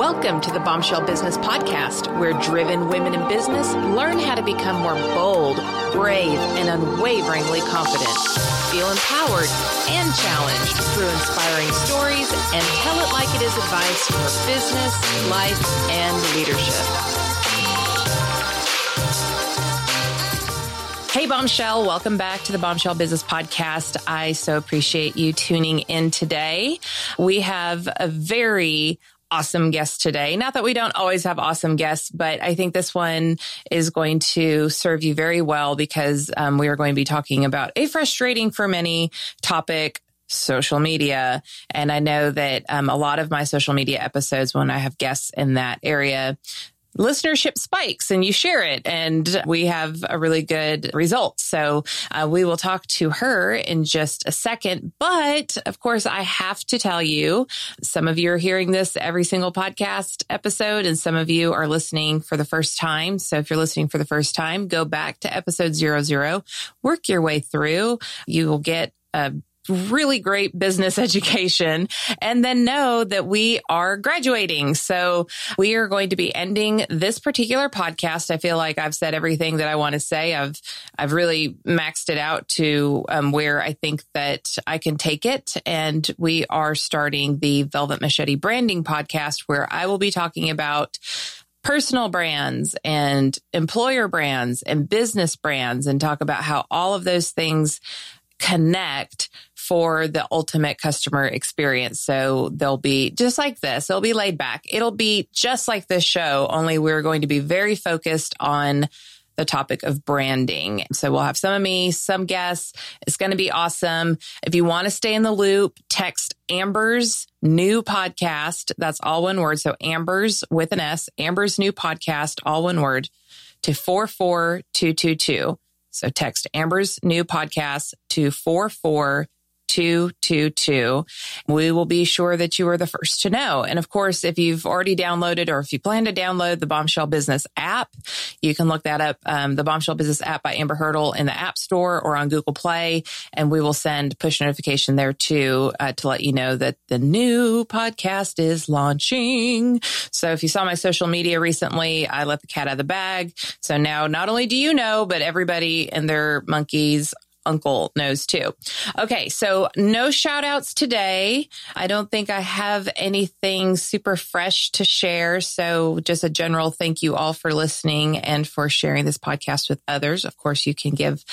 Welcome to the Bombshell Business Podcast, where driven women in business learn how to become more bold, brave, and unwaveringly confident. Feel empowered and challenged through inspiring stories and tell it like it is advice for business, life, and leadership. Hey, Bombshell. Welcome back to the Bombshell Business Podcast. I so appreciate you tuning in today. We have a very awesome guest today. Not that we don't always have awesome guests, but I think this one is going to serve you very well because um, we are going to be talking about a frustrating for many topic social media. And I know that um, a lot of my social media episodes, when I have guests in that area, listenership spikes and you share it and we have a really good result. So uh, we will talk to her in just a second. But of course, I have to tell you, some of you are hearing this every single podcast episode and some of you are listening for the first time. So if you're listening for the first time, go back to episode zero zero, work your way through. You will get a really great business education and then know that we are graduating. So we are going to be ending this particular podcast. I feel like I've said everything that I want to say. I've, I've really maxed it out to um, where I think that I can take it. And we are starting the Velvet Machete branding podcast where I will be talking about personal brands and employer brands and business brands and talk about how all of those things connect for the ultimate customer experience. So they'll be just like this. It'll be laid back. It'll be just like this show, only we're going to be very focused on the topic of branding. So we'll have some of me, some guests. It's going to be awesome. If you want to stay in the loop, text Amber's new podcast. That's all one word. So Amber's with an S, Amber's new podcast, all one word to 44222. So text Amber's new podcast to 44 222. We will be sure that you are the first to know. And of course, if you've already downloaded or if you plan to download the Bombshell Business app, you can look that up, um, the Bombshell Business app by Amber Hurdle in the App Store or on Google Play. And we will send push notification there too uh, to let you know that the new podcast is launching. So if you saw my social media recently, I let the cat out of the bag. So now not only do you know, but everybody and their monkeys uncle knows too. Okay. So no shout outs today. I don't think I have anything super fresh to share. So just a general thank you all for listening and for sharing this podcast with others. Of course, you can give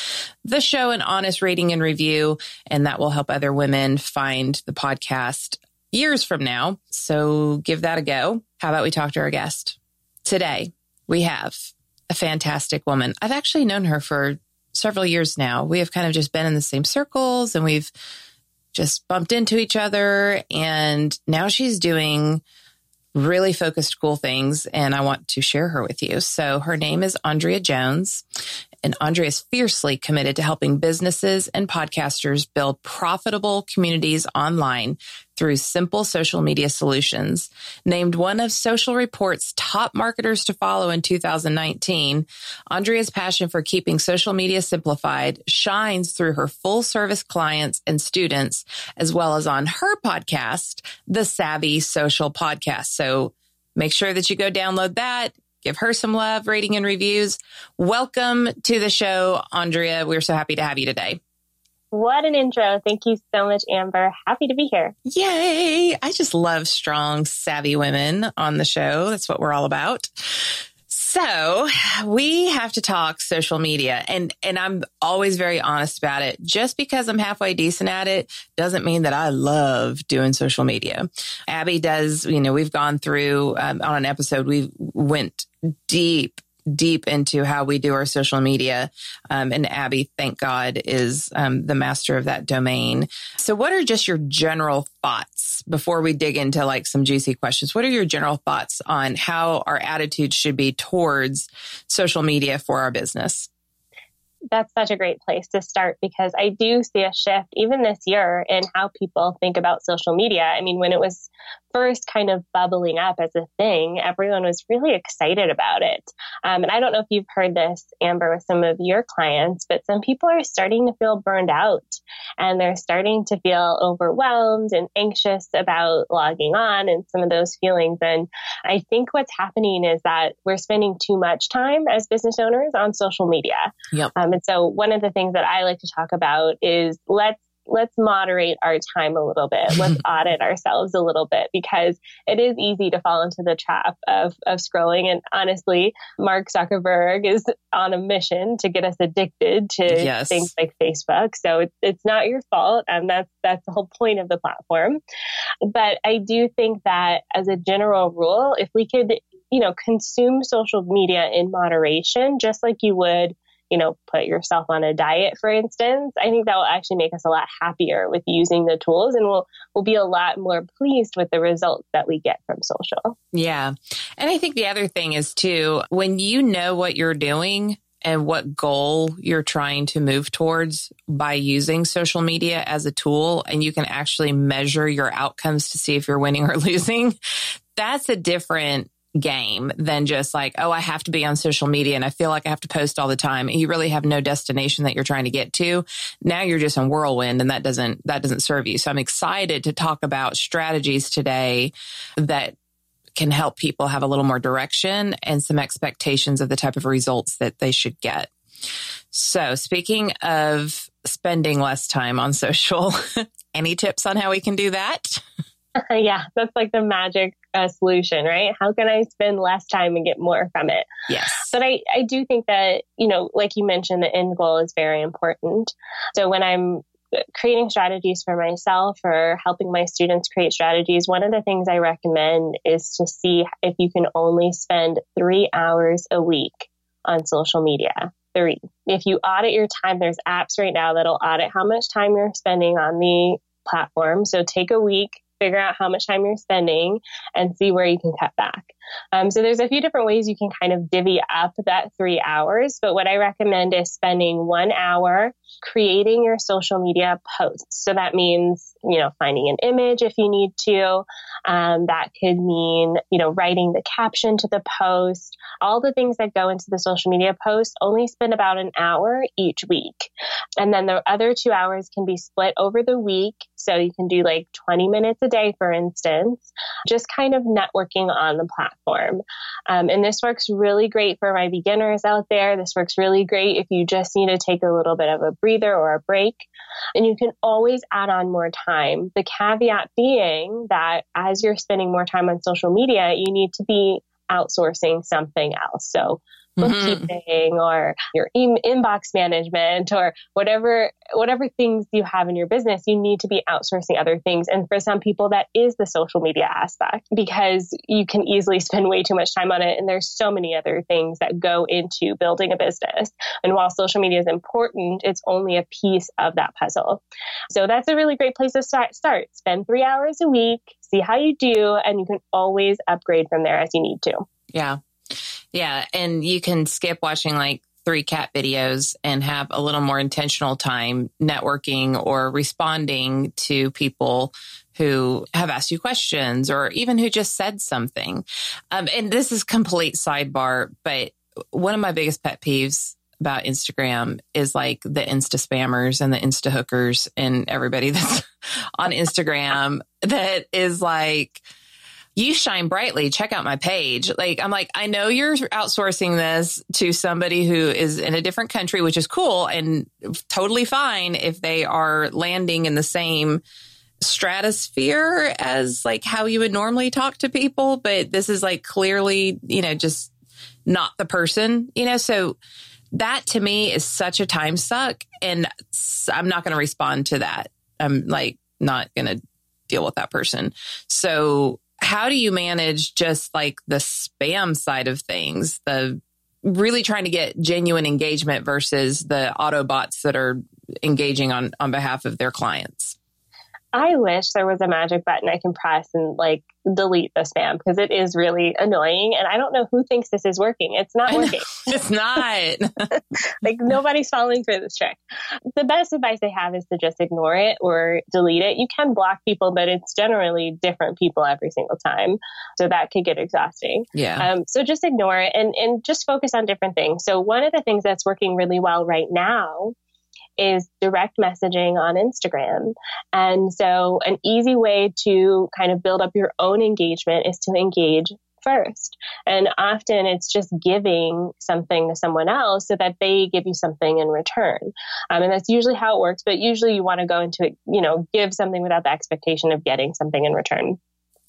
the show an honest rating and review, and that will help other women find the podcast years from now. So give that a go. How about we talk to our guest? Today, we have a fantastic woman. I've actually known her for several years now. We have kind of just been in the same circles and we've just bumped into each other. And now she's doing really focused, cool things. And I want to share her with you. So her name is Andrea Jones. And Andrea is fiercely committed to helping businesses and podcasters build profitable communities online through simple social media solutions. Named one of Social Report's top marketers to follow in 2019, Andrea's passion for keeping social media simplified shines through her full service clients and students, as well as on her podcast, the Savvy Social Podcast. So make sure that you go download that. Give her some love, rating, and reviews. Welcome to the show, Andrea. We're so happy to have you today. What an intro. Thank you so much, Amber. Happy to be here. Yay. I just love strong, savvy women on the show. That's what we're all about. So we have to talk social media and, and I'm always very honest about it. Just because I'm halfway decent at it doesn't mean that I love doing social media. Abby does, you know, we've gone through um, on an episode, we went deep deep into how we do our social media. Um, and Abby, thank God, is um, the master of that domain. So, what are just your general thoughts before we dig into like some juicy questions? What are your general thoughts on how our attitude should be towards social media for our business? that's such a great place to start because I do see a shift even this year in how people think about social media. I mean, when it was first kind of bubbling up as a thing, everyone was really excited about it. Um, and I don't know if you've heard this, Amber, with some of your clients, but some people are starting to feel burned out and they're starting to feel overwhelmed and anxious about logging on and some of those feelings. And I think what's happening is that we're spending too much time as business owners on social media. Yep. Um, and so one of the things that I like to talk about is let's let's moderate our time a little bit. Let's audit ourselves a little bit because it is easy to fall into the trap of, of scrolling. And honestly, Mark Zuckerberg is on a mission to get us addicted to yes. things like Facebook. So it's, it's not your fault. And that's, that's the whole point of the platform. But I do think that as a general rule, if we could, you know, consume social media in moderation, just like you would you know, put yourself on a diet, for instance, I think that will actually make us a lot happier with using the tools and we'll, we'll be a lot more pleased with the results that we get from social. Yeah. And I think the other thing is too, when you know what you're doing, and what goal you're trying to move towards by using social media as a tool and you can actually measure your outcomes to see if you're winning or losing that's a different game than just like, oh, I have to be on social media and I feel like I have to post all the time. You really have no destination that you're trying to get to. Now you're just in whirlwind and that doesn't, that doesn't serve you. So I'm excited to talk about strategies today that can help people have a little more direction and some expectations of the type of results that they should get. So speaking of spending less time on social, any tips on how we can do that? yeah, that's like the magic uh, solution, right? How can I spend less time and get more from it? Yes. But I, I do think that, you know, like you mentioned, the end goal is very important. So when I'm creating strategies for myself or helping my students create strategies, one of the things I recommend is to see if you can only spend three hours a week on social media. Three. If you audit your time, there's apps right now that'll audit how much time you're spending on the platform. So take a week, figure out how much time you're spending and see where you can cut back. Um, so there's a few different ways you can kind of divvy up that three hours, but what I recommend is spending one hour creating your social media posts. So that means, you know, finding an image if you need to. Um, that could mean, you know, writing the caption to the post. All the things that go into the social media post only spend about an hour each week. And then the other two hours can be split over the week. So you can do like 20 minutes a day, for instance, just kind of networking on the platform. Um, and this works really great for my beginners out there. This works really great if you just need to take a little bit of a breather or a break. And you can always add on more time. The caveat being that as you're spending more time on social media, you need to be outsourcing something else. So bookkeeping mm-hmm. or your e- inbox management or whatever whatever things you have in your business you need to be outsourcing other things. And for some people that is the social media aspect because you can easily spend way too much time on it. And there's so many other things that go into building a business. And while social media is important it's only a piece of that puzzle. So that's a really great place to start start. Spend 3 hours a week see how you do and you can always upgrade from there as you need to. Yeah yeah. And you can skip watching like three cat videos and have a little more intentional time networking or responding to people who have asked you questions or even who just said something. Um, and this is complete sidebar, but one of my biggest pet peeves about Instagram is like the Insta spammers and the Insta hookers and everybody that's on Instagram that is like, you shine brightly. Check out my page. Like, I'm like, I know you're outsourcing this to somebody who is in a different country, which is cool and totally fine if they are landing in the same stratosphere as like how you would normally talk to people. But this is like clearly, you know, just not the person, you know, so that to me is such a time suck. And I'm not going to respond to that. I'm like, not going to deal with that person. So how do you manage just like the spam side of things, the really trying to get genuine engagement versus the Autobots that are engaging on on behalf of their clients. I wish there was a magic button I can press and like delete the spam because it is really annoying. And I don't know who thinks this is working. It's not working. it's not. like nobody's following through this trick. The best advice I have is to just ignore it or delete it. You can block people, but it's generally different people every single time. So that could get exhausting. Yeah. Um, so just ignore it and, and just focus on different things. So one of the things that's working really well right now is direct messaging on Instagram. And so an easy way to kind of build up your own engagement is to engage first. And often it's just giving something to someone else so that they give you something in return. Um, and that's usually how it works. But usually you want to go into it, you know, give something without the expectation of getting something in return.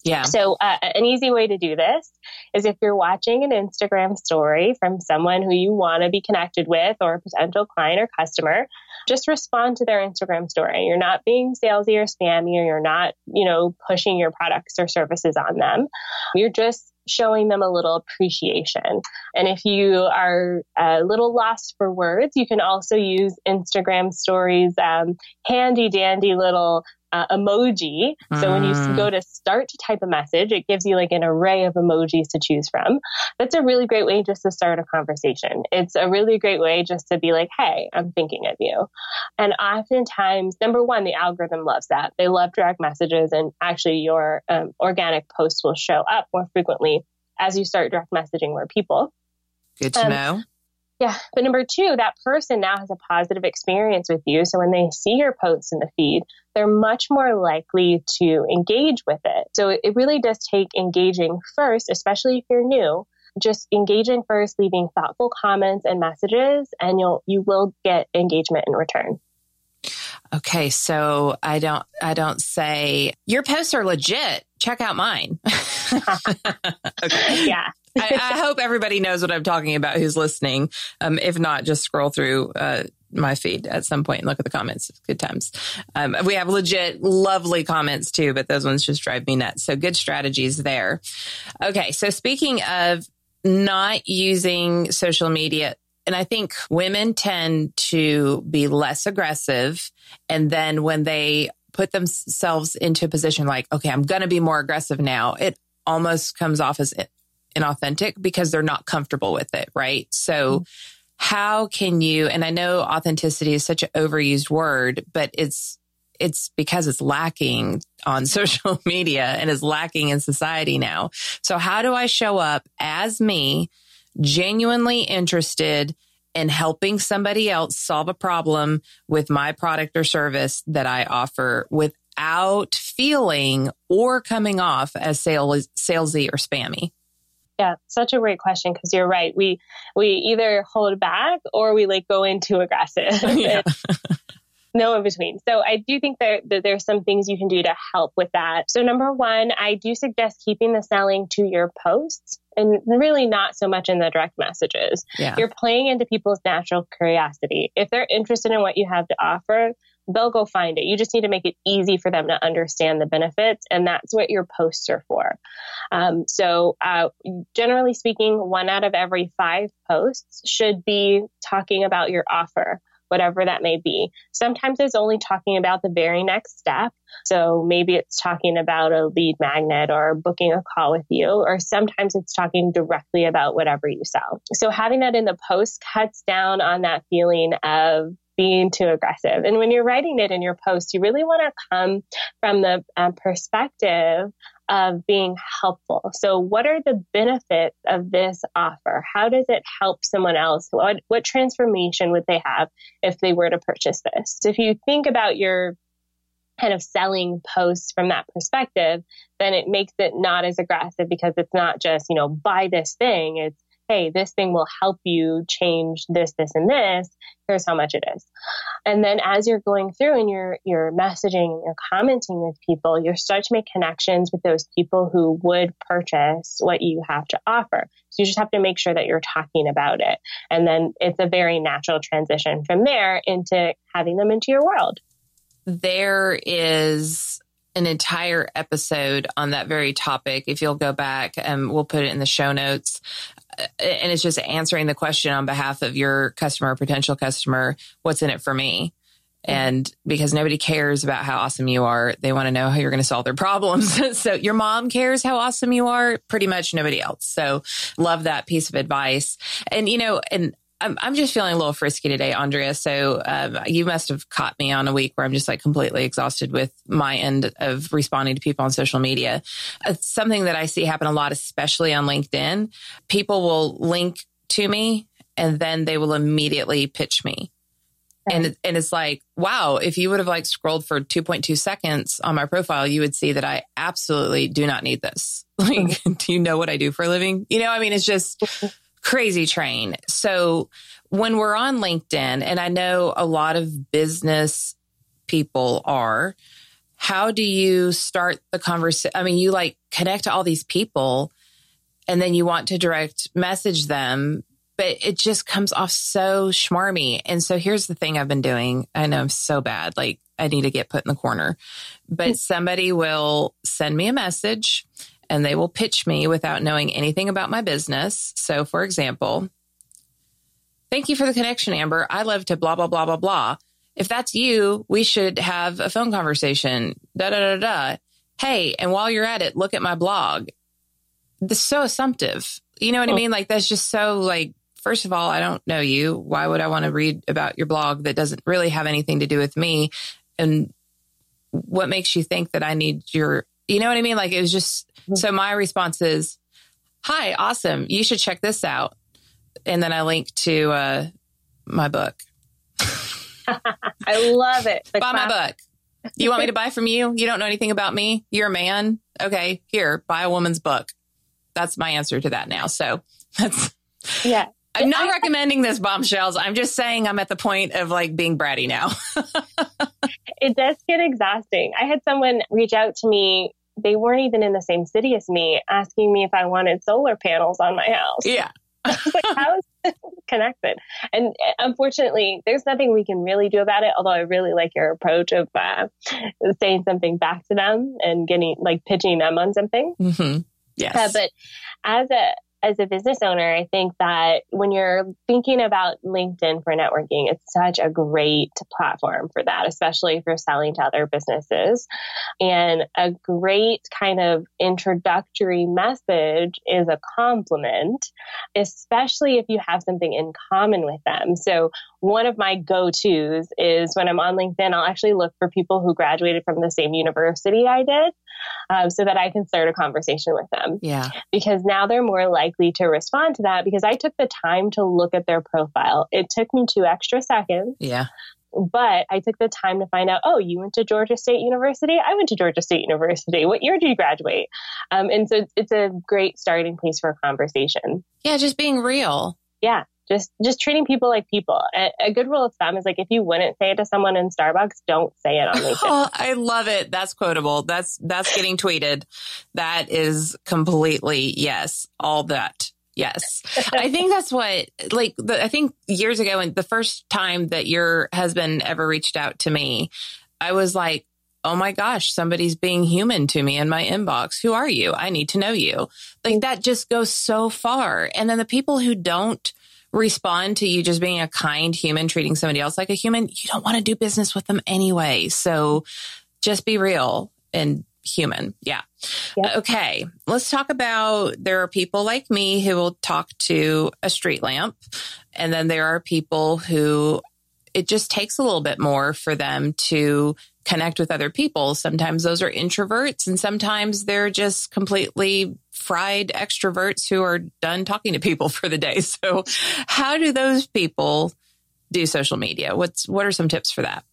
Yeah. So, uh, an easy way to do this is if you're watching an Instagram story from someone who you want to be connected with or a potential client or customer, just respond to their Instagram story. You're not being salesy or spammy or you're not, you know, pushing your products or services on them. You're just showing them a little appreciation. And if you are a little lost for words, you can also use Instagram stories, um, handy dandy little uh, emoji. So when you mm. go to start to type a message, it gives you like an array of emojis to choose from. That's a really great way just to start a conversation. It's a really great way just to be like, hey, I'm thinking of you. And oftentimes, number one, the algorithm loves that. They love direct messages, and actually, your um, organic posts will show up more frequently as you start direct messaging more people. Good to um, know. Yeah. But number two, that person now has a positive experience with you. So when they see your posts in the feed, they're much more likely to engage with it. So it really does take engaging first, especially if you're new. Just engaging first, leaving thoughtful comments and messages, and you'll you will get engagement in return. Okay, so I don't I don't say your posts are legit. Check out mine. okay. Yeah. I, I, hope everybody knows what I'm talking about who's listening. Um, if not, just scroll through uh, my feed at some point and look at the comments. Good times. Um, we have legit lovely comments too, but those ones just drive me nuts. So good strategies there. Okay. So speaking of not using social media, and I think women tend to be less aggressive. And then when they put themselves into a position like, okay, I'm going to be more aggressive now, it almost comes off as inauthentic because they're not comfortable with it. Right. So, mm-hmm how can you, and I know authenticity is such an overused word, but it's, it's because it's lacking on social media and is lacking in society now. So how do I show up as me, genuinely interested in helping somebody else solve a problem with my product or service that I offer without feeling or coming off as sales, salesy or spammy? Yeah, such a great question because you're right. We we either hold back or we like go into aggressive. Yeah. no in between. So I do think that, that there's some things you can do to help with that. So number one, I do suggest keeping the selling to your posts and really not so much in the direct messages. Yeah. You're playing into people's natural curiosity. If they're interested in what you have to offer, they'll go find it. You just need to make it easy for them to understand the benefits, and that's what your posts are for. Um, so, uh, generally speaking, one out of every five posts should be talking about your offer, whatever that may be. Sometimes it's only talking about the very next step. So maybe it's talking about a lead magnet or booking a call with you, or sometimes it's talking directly about whatever you sell. So having that in the post cuts down on that feeling of being too aggressive. And when you're writing it in your post, you really want to come from the um, perspective of being helpful. So, what are the benefits of this offer? How does it help someone else? What, what transformation would they have if they were to purchase this? So, if you think about your kind of selling posts from that perspective, then it makes it not as aggressive because it's not just, you know, buy this thing. It's hey, this thing will help you change this, this, and this. Here's how much it is. And then as you're going through and you're, you're messaging and you're commenting with people, you start to make connections with those people who would purchase what you have to offer. So you just have to make sure that you're talking about it. And then it's a very natural transition from there into having them into your world. There is an entire episode on that very topic. If you'll go back and we'll put it in the show notes uh, and it's just answering the question on behalf of your customer, potential customer, what's in it for me? And because nobody cares about how awesome you are, they want to know how you're going to solve their problems. so your mom cares how awesome you are, pretty much nobody else. So love that piece of advice. And, you know, and I'm, I'm just feeling a little frisky today, Andrea. So um, you must have caught me on a week where I'm just like completely exhausted with my end of responding to people on social media. It's something that I see happen a lot, especially on LinkedIn. People will link to me and then they will immediately pitch me. And, and it's like, wow, if you would have like scrolled for 2.2 seconds on my profile, you would see that I absolutely do not need this. Like, mm-hmm. do you know what I do for a living? You know, I mean, it's just mm-hmm. Crazy train. So when we're on LinkedIn, and I know a lot of business people are, how do you start the conversation? I mean, you like connect to all these people and then you want to direct message them but it just comes off so schmarmy. And so here's the thing I've been doing. I know I'm so bad. Like I need to get put in the corner, but hmm. somebody will send me a message and they will pitch me without knowing anything about my business. So for example, thank you for the connection, Amber. I love to blah, blah, blah, blah, blah. If that's you, we should have a phone conversation. Da, da, da, da. Hey, and while you're at it, look at my blog. This is so assumptive. You know what oh. I mean? Like that's just so like first of all, I don't know you. Why would I want to read about your blog that doesn't really have anything to do with me? And what makes you think that I need your, you know what I mean? Like it was just. So my response is, hi, awesome. You should check this out. And then I link to uh, my book. I love it. The buy class- my book. You want me to buy from you? You don't know anything about me? You're a man. Okay, here, buy a woman's book. That's my answer to that now. So that's yeah. I'm not recommending this bombshells. I'm just saying I'm at the point of like being bratty now. it does get exhausting. I had someone reach out to me. They weren't even in the same city as me, asking me if I wanted solar panels on my house. Yeah. like, how is this connected? And uh, unfortunately, there's nothing we can really do about it. Although I really like your approach of uh, saying something back to them and getting like pitching them on something. Mm-hmm. Yes. Uh, but as a as a business owner, I think that when you're thinking about LinkedIn for networking, it's such a great platform for that, especially if you're selling to other businesses. And a great kind of introductory message is a compliment, especially if you have something in common with them. So one of my go-tos is when I'm on LinkedIn, I'll actually look for people who graduated from the same university I did um, so that I can start a conversation with them. Yeah. Because now they're more likely to respond to that because I took the time to look at their profile. It took me two extra seconds. Yeah. But I took the time to find out, oh, you went to Georgia State University? I went to Georgia State University. What year did you graduate? Um, and so it's a great starting place for a conversation. Yeah, just being real. Yeah just just treating people like people. A, a, good rule of thumb is like if you wouldn't say it to someone in Starbucks, don't say it on LinkedIn. oh, I love it. That's quotable. That's that's getting tweeted. That is completely yes, all that. Yes. I think that's what like the, I think years ago and the first time that your husband ever reached out to me, I was like, "Oh my gosh, somebody's being human to me in my inbox. Who are you? I need to know you." Like that just goes so far. And then the people who don't respond to you just being a kind human, treating somebody else like a human, you don't want to do business with them anyway. So just be real and human. Yeah. Yep. Okay. Let's talk about there are people like me who will talk to a street lamp. And then there are people who it just takes a little bit more for them to connect with other people. Sometimes those are introverts and sometimes they're just completely fried extroverts who are done talking to people for the day. So how do those people do social media? What's, what are some tips for that?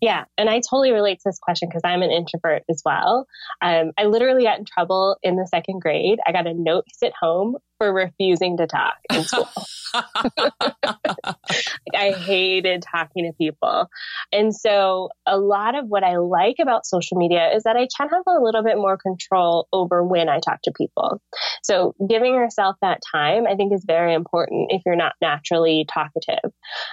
Yeah, and I totally relate to this question because I'm an introvert as well. Um, I literally got in trouble in the second grade. I got a note at home for refusing to talk in school. I hated talking to people. And so a lot of what I like about social media is that I can have a little bit more control over when I talk to people. So giving yourself that time, I think is very important if you're not naturally talkative.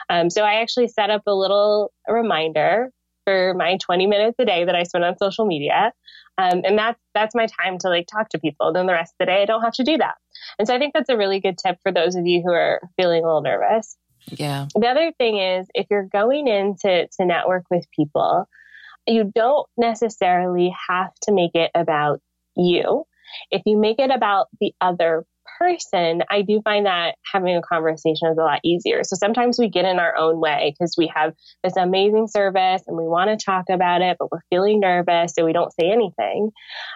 Um, so I actually set up a little reminder for my 20 minutes a day that I spend on social media. Um, and that's that's my time to like talk to people. Then the rest of the day I don't have to do that. And so I think that's a really good tip for those of you who are feeling a little nervous. Yeah. The other thing is if you're going in to, to network with people, you don't necessarily have to make it about you. If you make it about the other person, I do find that having a conversation is a lot easier. So sometimes we get in our own way because we have this amazing service and we want to talk about it, but we're feeling nervous, so we don't say anything.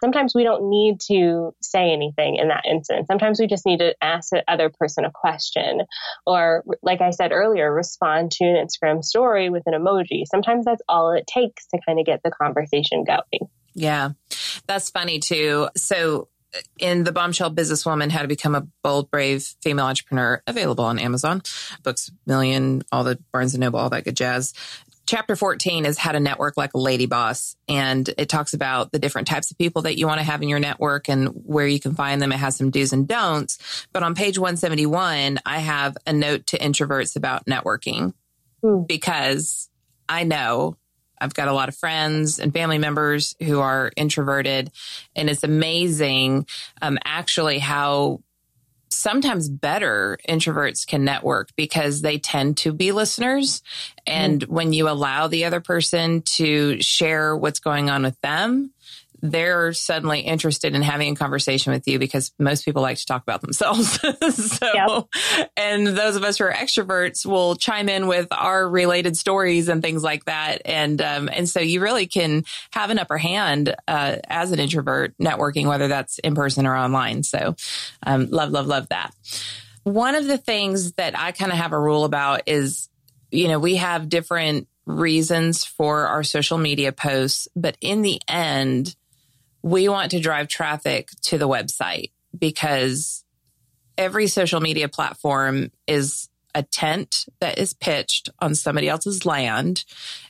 Sometimes we don't need to say anything in that instance. Sometimes we just need to ask the other person a question or, like I said earlier, respond to an Instagram story with an emoji. Sometimes that's all it takes to kind of get the conversation going. Yeah, that's funny too. So in the bombshell businesswoman how to become a bold brave female entrepreneur available on amazon. Books million all the barnes and noble all that good jazz. Chapter 14 is how to network like a lady boss and it talks about the different types of people that you want to have in your network and where you can find them. It has some do's and don'ts but on page 171 i have a note to introverts about networking hmm. because i know I've got a lot of friends and family members who are introverted. And it's amazing, um, actually, how sometimes better introverts can network because they tend to be listeners. And mm-hmm. when you allow the other person to share what's going on with them, they're suddenly interested in having a conversation with you because most people like to talk about themselves. so, yep. and those of us who are extroverts will chime in with our related stories and things like that. And, um, and so you really can have an upper hand, uh, as an introvert networking, whether that's in person or online. So, um, love, love, love that. One of the things that I kind of have a rule about is, you know, we have different reasons for our social media posts, but in the end, we want to drive traffic to the website because every social media platform is a tent that is pitched on somebody else's land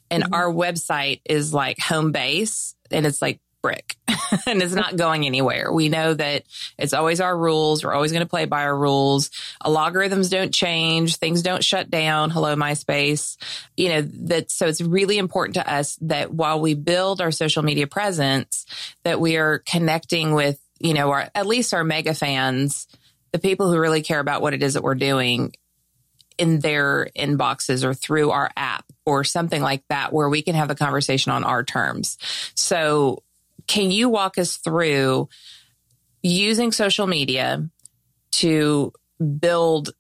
and mm-hmm. our website is like home base and it's like brick and it's not going anywhere. We know that it's always our rules. We're always going to play by our rules. Logarithms don't change. Things don't shut down. Hello, MySpace. You know, that, so it's really important to us that while we build our social media presence, that we are connecting with, you know, our, at least our mega fans, the people who really care about what it is that we're doing in their inboxes or through our app or something like that where we can have the conversation on our terms. So can you walk us through using social media to build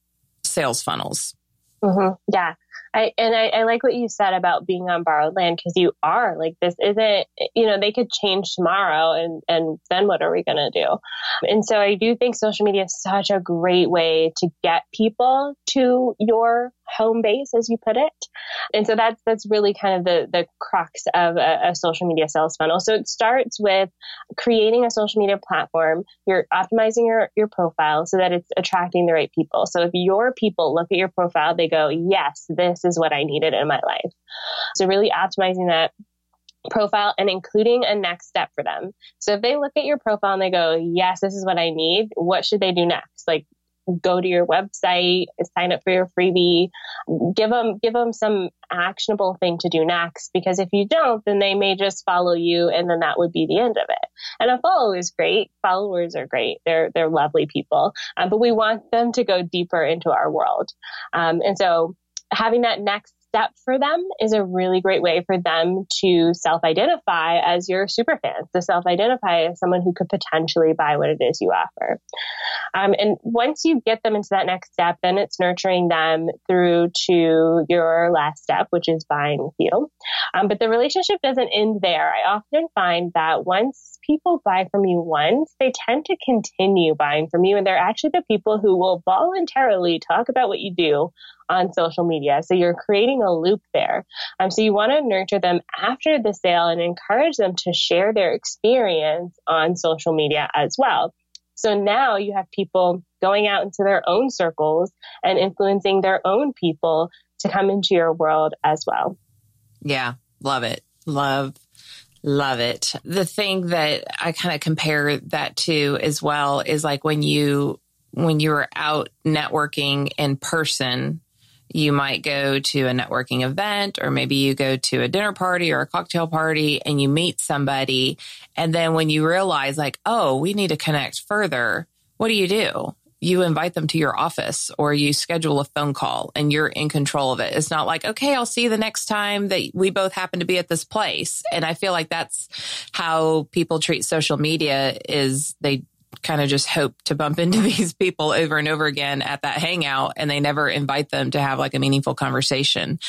sales funnels? Mm-hmm. Yeah. I, and I, I, like what you said about being on borrowed land because you are like this isn't you know they could change tomorrow and and then what are we going to do and so i do think social media is such a great way to get people to your home base, as you put it. And so that's that's really kind of the the crux of a, a, social media sales funnel. So it starts with creating a social media platform. You're optimizing your your profile so that it's attracting the right people. So if your people look at your profile, they go, "Yes, this is what I needed in my life." So really optimizing that profile and including a next step for them. So if they look at your profile and they go, yes, this is what I need, what should they do next? Like go to your website, sign up for your freebie, give them, give them some actionable thing to do next. Because if you don't, then they may just follow you and then that would be the end of it. And a follow is great. Followers are great. They're, they're lovely people. Um, but we want them to go deeper into our world. Um, and so having that next step for them is a really great way for them to self identify as your super fans, to self identify as someone who could potentially buy what it is you offer. Um, and once you get them into that next step, then it's nurturing them through to your last step, which is buying with you. Um, but the relationship doesn't end there. I often find that once people buy from you once, they tend to continue buying from you. And they're actually the people who will voluntarily talk about what you do on social media. So you're creating a loop there. Um, so you want to nurture them after the sale and encourage them to share their experience on social media as well. So now you have people going out into their own circles and influencing their own people to come into your world as well. Yeah, love it. Love Love it. The thing that I kind of compare that to as well is like when you when you're out networking in person you might go to a networking event or maybe you go to a dinner party or a cocktail party and you meet somebody. And then when you realize like, oh, we need to connect further, what do you do? You invite them to your office or you schedule a phone call and you're in control of it. It's not like, okay, I'll see you the next time that we both happen to be at this place. And I feel like that's how people treat social media is they kind of just hope to bump into these people over and over again at that hangout and they never invite them to have like a meaningful conversation.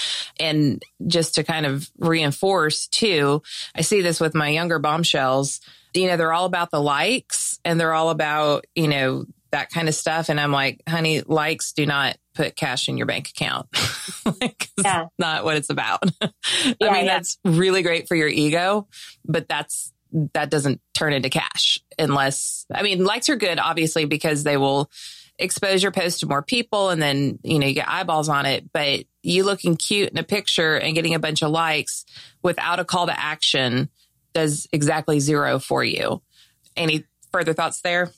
And just to kind of reinforce too, I see this with my younger bombshells. You know, they're all about the likes and they're all about, you know, that kind of stuff. And I'm like, honey, likes do not put cash in your bank account. like, yeah. not what it's about. I mean, yeah. that's really great for your ego, but that's that doesn't turn into cash unless, I mean, likes are good, obviously, because they will expose your post to more people and then, you know, you get eyeballs on it. But you looking cute in a picture and getting a bunch of likes without a call to action does exactly zero for you. Any further thoughts there?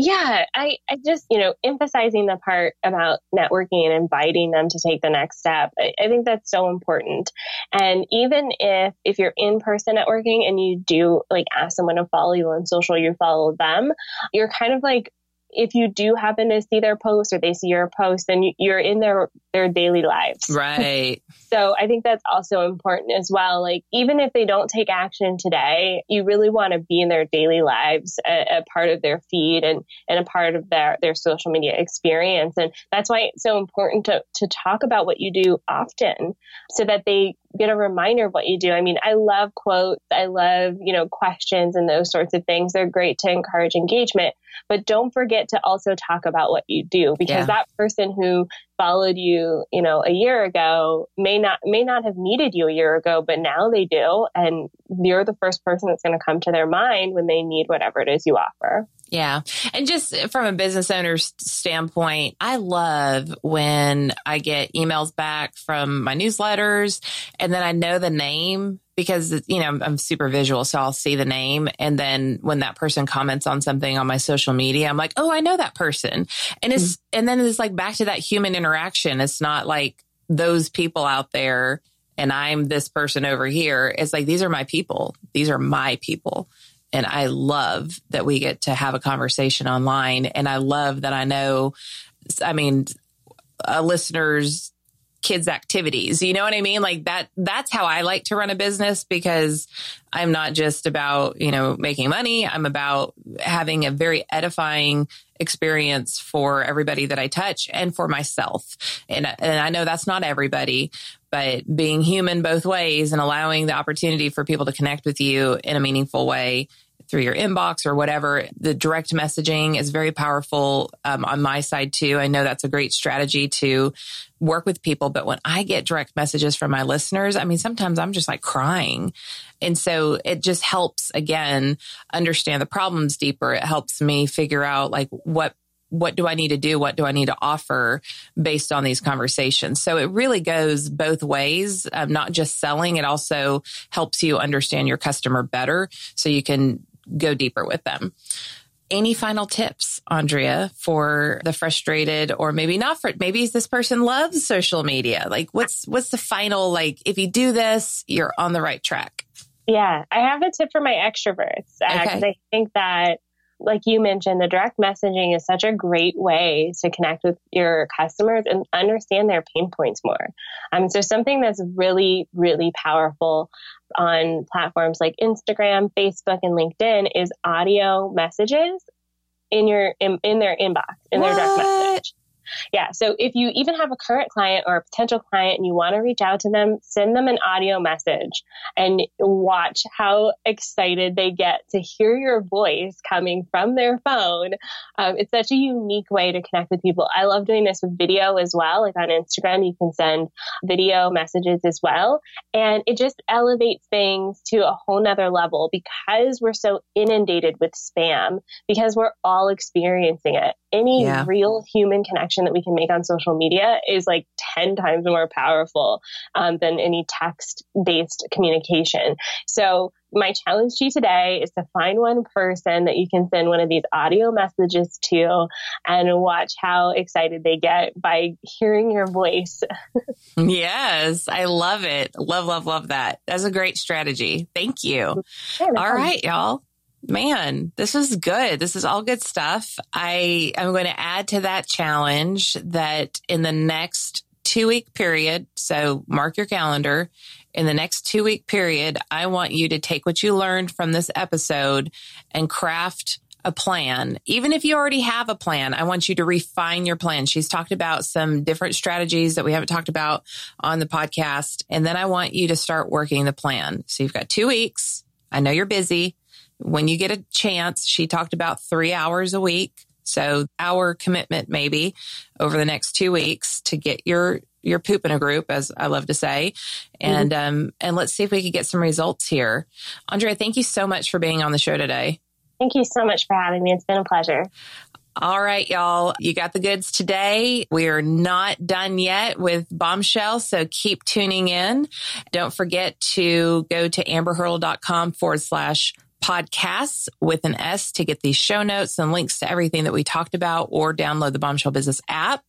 Yeah, I, I just, you know, emphasizing the part about networking and inviting them to take the next step. I, I think that's so important. And even if, if you're in person networking and you do like ask someone to follow you on social, you follow them, you're kind of like if you do happen to see their post or they see your post, then you're in their their daily lives. Right. so I think that's also important as well. Like even if they don't take action today, you really want to be in their daily lives, a, a, part of their feed and and a part of their their social media experience. And that's why it's so important to to talk about what you do often, so that they get a reminder of what you do. I mean, I love quotes. I love, you know, questions and those sorts of things. They're great to encourage engagement, but don't forget to also talk about what you do because yeah. that person who followed you, you know, a year ago may not, may not have needed you a year ago, but now they do. And you're the first person that's going to come to their mind when they need whatever it is you offer. Yeah. And just from a business owner's standpoint, I love when I get emails back from my newsletters and then I know the name because, you know, I'm, super visual. So I'll see the name. And then when that person comments on something on my social media, I'm like, oh, I know that person. And it's, mm-hmm. and then it's like back to that human interaction. It's not like those people out there and I'm this person over here. It's like, these are my people. These are my people. And I love that we get to have a conversation online. And I love that I know, I mean, a listener's kids activities. You know what I mean? Like that, that's how I like to run a business because I'm not just about, you know, making money. I'm about having a very edifying experience for everybody that I touch and for myself. And, and I know that's not everybody, but being human both ways and allowing the opportunity for people to connect with you in a meaningful way through your inbox or whatever. The direct messaging is very powerful um, on my side too. I know that's a great strategy to work with people. But when I get direct messages from my listeners, I mean, sometimes I'm just like crying. And so it just helps again understand the problems deeper. It helps me figure out like what what do I need to do? What do I need to offer based on these conversations? So it really goes both ways, um, not just selling. It also helps you understand your customer better so you can go deeper with them. Any final tips, Andrea, for the frustrated or maybe not for maybe this person loves social media? Like what's what's the final like if you do this, you're on the right track? Yeah, I have a tip for my extroverts. Uh, okay. I think that like you mentioned, the direct messaging is such a great way to connect with your customers and understand their pain points more. Um, so something that's really, really powerful on platforms like Instagram, Facebook, and LinkedIn is audio messages in your in, in their inbox in their direct message. Yeah. So if you even have a current client or a potential client and you want to reach out to them, send them an audio message and watch how excited they get to hear your voice coming from their phone. Um, it's such a unique way to connect with people. I love doing this with video as well. Like on Instagram, you can send video messages as well. And it just elevates things to a whole nother level because we're so inundated with spam, because we're all experiencing it any yeah. real human connection that we can make on social media is like 10 times more powerful um, than any text based communication. So my challenge to you today is to find one person that you can send one of these audio messages to and watch how excited they get by hearing your voice. yes, I love it. Love, love, love that. That's a great strategy. Thank you. Yeah, no all right, y'all. Man, this is good. This is all good stuff. I am going to add to that challenge that in the next two week period, so mark your calendar, in the next two week period, I want you to take what you learned from this episode and craft a plan. Even if you already have a plan, I want you to refine your plan. She's talked about some different strategies that we haven't talked about on the podcast. And then I want you to start working the plan. So you've got two weeks. I know you're busy. When you get a chance, she talked about three hours a week. So our commitment maybe over the next two weeks to get your your poop in a group, as I love to say, and mm-hmm. um and let's see if we can get some results here. Andrea, thank you so much for being on the show today. Thank you so much for having me. It's been a pleasure. All right, y'all. You got the goods today. We're not done yet with Bombshell, so keep tuning in. Don't forget to go to amberhurdle.com forward slash podcasts with an S to get these show notes and links to everything that we talked about or download the Bombshell Business app.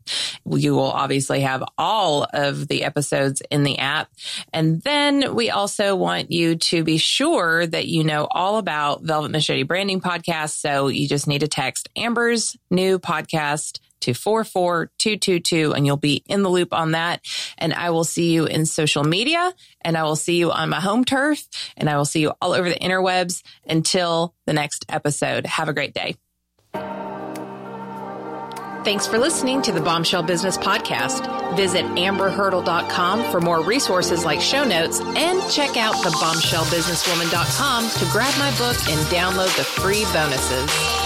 You will obviously have all of the episodes in the app. And then we also want you to be sure that you know all about Velvet Machete Branding Podcast. So you just need to text Amber's new podcast to 44222 and you'll be in the loop on that. And I will see you in social media and I will see you on my home turf and I will see you all over the interwebs until the next episode. Have a great day. Thanks for listening to the Bombshell Business Podcast. Visit amberhurdle.com for more resources like show notes and check out the bombshellbusinesswoman.com to grab my book and download the free bonuses.